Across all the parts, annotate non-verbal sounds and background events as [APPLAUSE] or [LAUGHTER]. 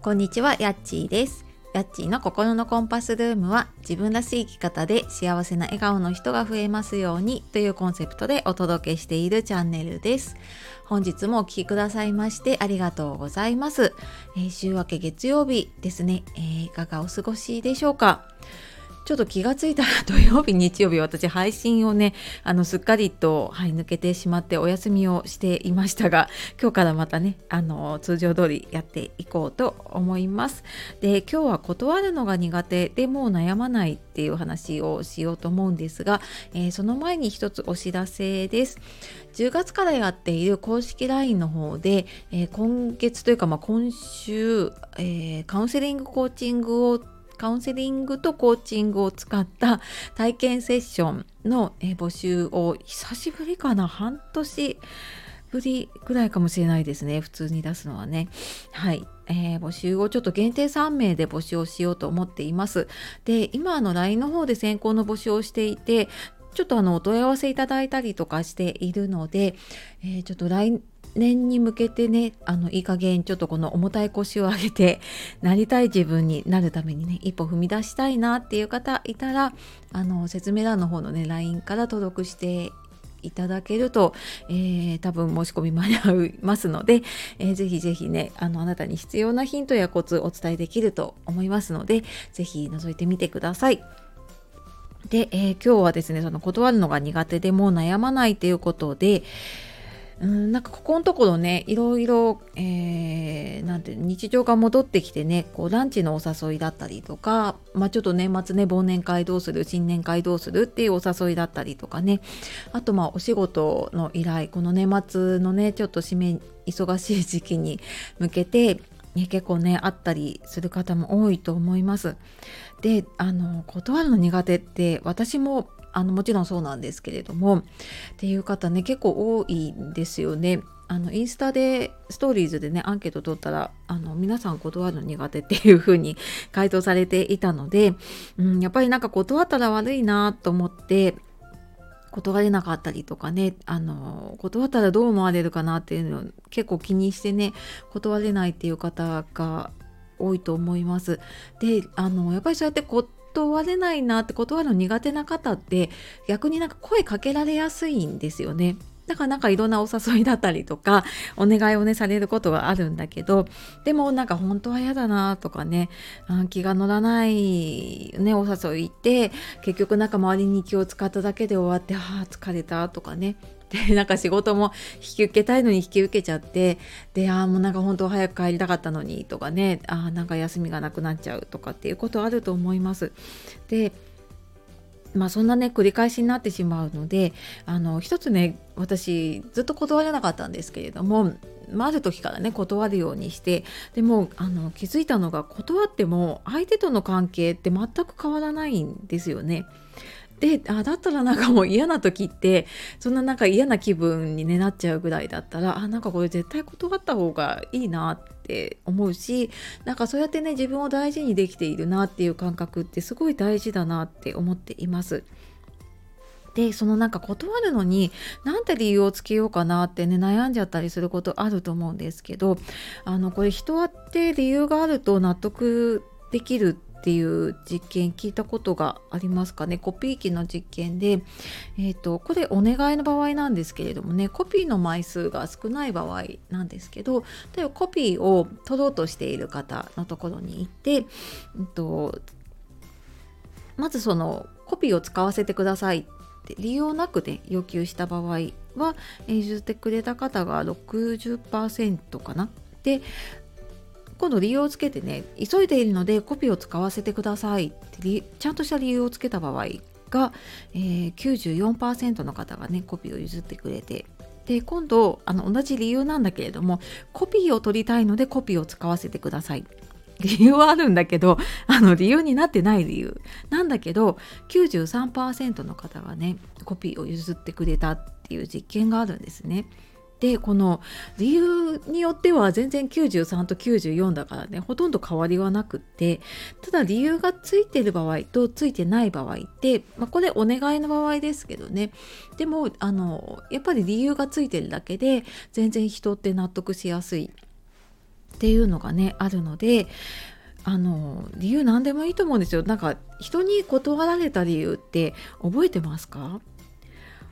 こんにちは、やっちーです。やっちーの心のコンパスルームは自分らしい生き方で幸せな笑顔の人が増えますようにというコンセプトでお届けしているチャンネルです。本日もお聴きくださいましてありがとうございます。えー週明け月曜日ですね、えーいかがお過ごしでしょうか？ちょっと気がついたら土曜日日曜日私配信をねあのすっかりと、はい、抜けてしまってお休みをしていましたが [LAUGHS] 今日からまたねあの通常通りやっていこうと思います。で今日は断るのが苦手でもう悩まないっていう話をしようと思うんですが、えーその前に一つお知らせです。10月からやっている公式 LINE の方で、えー今月というか、まあ、今週、えーカウンセリングコーチングをカウンセリングとコーチングを使った体験セッションの、え募集を久しぶりかな半年ぶりぐらいかもしれないですね。普通に出すのはね。はい、えー募集をちょっと限定3名で募集をしようと思っています。で今あの LINE の方で先行の募集をしていてちょっとあのお問い合わせいただいたりとかしているので、えーちょっと来年に向けてねあのいい加減ちょっとこの重たい腰を上げて [LAUGHS] なりたい自分になるためにね一歩踏み出したいなっていう方いたらあの説明欄の方のね LINE から登録していただけると、えー多分申し込み間に合いますので、えーぜひぜひねあのあなたに必要なヒントやコツお伝えできると思いますのでぜひ覗いてみてください。で、えー今日はですねその断るのが苦手でもう悩まないということでうんなんかここのところねいろいろ、えーなんて日常が戻ってきてねこうランチのお誘いだったりとか、まあ、ちょっと年末ね忘年会どうする新年会どうするっていうお誘いだったりとかねあとまあお仕事の依頼この年末のねちょっと締め忙しい時期に向けてね結構ねあったりする方も多いと思います。であの断るの苦手って私もあのもちろんそうなんですけれどもっていう方ね結構多いんですよね。あのインスタでストーリーズでねアンケート取ったらあの皆さん断るの苦手っていう風に回答されていたので、うん、やっぱりなんか断ったら悪いなと思って断れなかったりとかねあの断ったらどう思われるかなっていうのを結構気にしてね断れないっていう方が多いと思います。であのやっぱりそうやってれないなって断るの苦手な方って逆になんか声かけられやすいんですよね。だからなんかいろんなお誘いだったりとかお願いをねされることがあるんだけどでもなんか本当は嫌だなとかね気が乗らない、ね、お誘い行って結局なんか周りに気を使っただけで終わってああ疲れたとかねで [LAUGHS] なんか仕事も引き受けたいのに引き受けちゃってでああもうなんか本当早く帰りたかったのにとかねああなんか休みがなくなっちゃうとかっていうことあると思います。でまあそんなね繰り返しになってしまうのであの一つね私ずっと断れなかったんですけれども、まあ、ある時からね断るようにしてでもあの気づいたのが断っても相手との関係って全く変わらないんですよね。であだったらなんかもう嫌な時ってそんななんか嫌な気分に、ね、なっちゃうぐらいだったらあなんかこれ絶対断った方がいいなって思うしなんかそうやってね自分を大事にできているなっていう感覚ってすごい大事だなって思っています。でそのなんか断るのになんて理由をつけようかなってね悩んじゃったりすることあると思うんですけどあのこれ人はって理由があると納得できるってっていう実験聞いたことがありますかねコピー機の実験で、えー、とこれお願いの場合なんですけれどもねコピーの枚数が少ない場合なんですけど例えばコピーを取ろうとしている方のところに行って、うんとまずそのコピーを使わせてくださいって理由なくで要求した場合は、え譲ってくれた方が60%かな。で今度理由をつけてね急いでいるのでコピーを使わせてください。ってちゃんとした理由をつけた場合が、えー94%の方がねコピーを譲ってくれて。で今度あの同じ理由なんだけれどもコピーを取りたいのでコピーを使わせてください。理由はあるんだけどあの理由になってない理由。なんだけど93%の方がねコピーを譲ってくれたっていう実験があるんですね。でこの理由によっては全然93と94だからねほとんど変わりはなくってただ理由がついてる場合とついてない場合って、まあ、これお願いの場合ですけどね。でもあのやっぱり理由がついてるだけで全然人って納得しやすいっていうのがねあるのであの理由何でもいいと思うんですよ。なんか人に断られた理由って覚えてますか？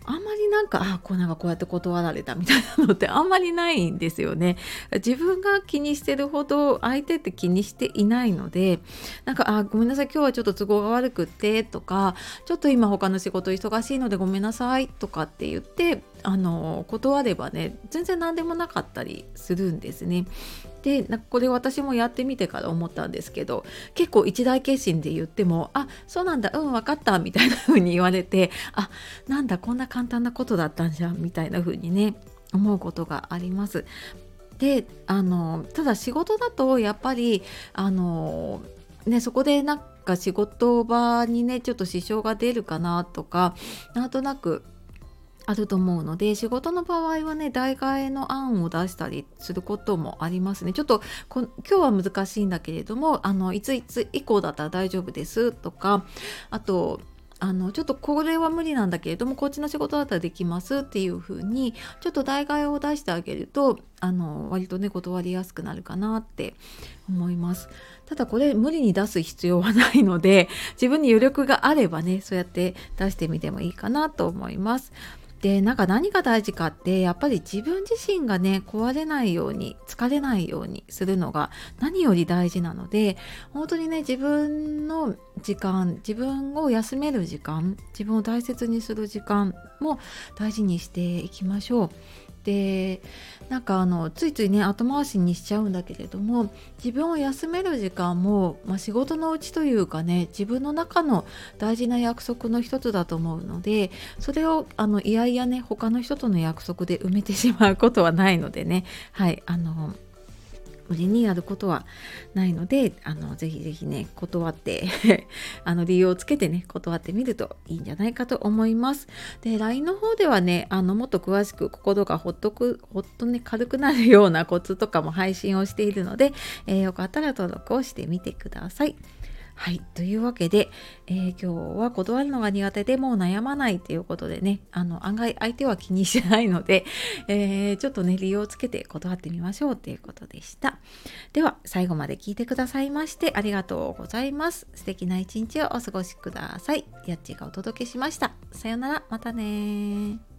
あんまりなんかあこうなんかこうやって断られたみたいなのってあんまりないんですよね。自分が気にしてるほど相手って気にしていないのでなんかあごめんなさい今日はちょっと都合が悪くってとかちょっと今他の仕事忙しいのでごめんなさいとかって言ってあの断ればね全然何でもなかったりするんですね。でこれ私もやってみてから思ったんですけど結構一大決心で言っても「あそうなんだうん分かった」みたいな風に言われて「あなんだこんな簡単なことだったんじゃん」みたいな風にね思うことがあります。であのただ仕事だとやっぱりあのねそこでなんか仕事場にねちょっと支障が出るかなとかなんとなくあると思うので仕事の場合はね代替えの案を出したりすることもありますね。ちょっと今日は難しいんだけれどもあのいついつ以降だったら大丈夫ですとかあとあのちょっとこれは無理なんだけれどもこっちの仕事だったらできますっていう風にちょっと代替えを出してあげるとあの割とね断りやすくなるかなって思います。ただこれ無理に出す必要はないので自分に余力があればねそうやって出してみてもいいかなと思います。でなんか何が大事かってやっぱり自分自身がね壊れないように疲れないようにするのが何より大事なので本当にね自分の時間自分を休める時間自分を大切にする時間も大事にしていきましょう。でなんかあのついついね後回しにしちゃうんだけれども自分を休める時間も、まあ、仕事のうちというかね自分の中の大事な約束の一つだと思うのでそれをあのいやいやね他の人との約束で埋めてしまうことはないのでね。はいあの無理にやることはないのであのぜひぜひね断って [LAUGHS] あの理由をつけてね断ってみるといいんじゃないかと思います。で LINE の方ではねあのもっと詳しく心がほっとくほっとね軽くなるようなコツとかも配信をしているので、えー、よかったら登録をしてみてください。はい。というわけで、えー、今日は断るのが苦手でもう悩まないということでね、あの、案外相手は気にしないので、えー、ちょっとね、理由をつけて断ってみましょうということでした。では、最後まで聞いてくださいましてありがとうございます。素敵な一日をお過ごしください。やっちがお届けしました。さよなら、またね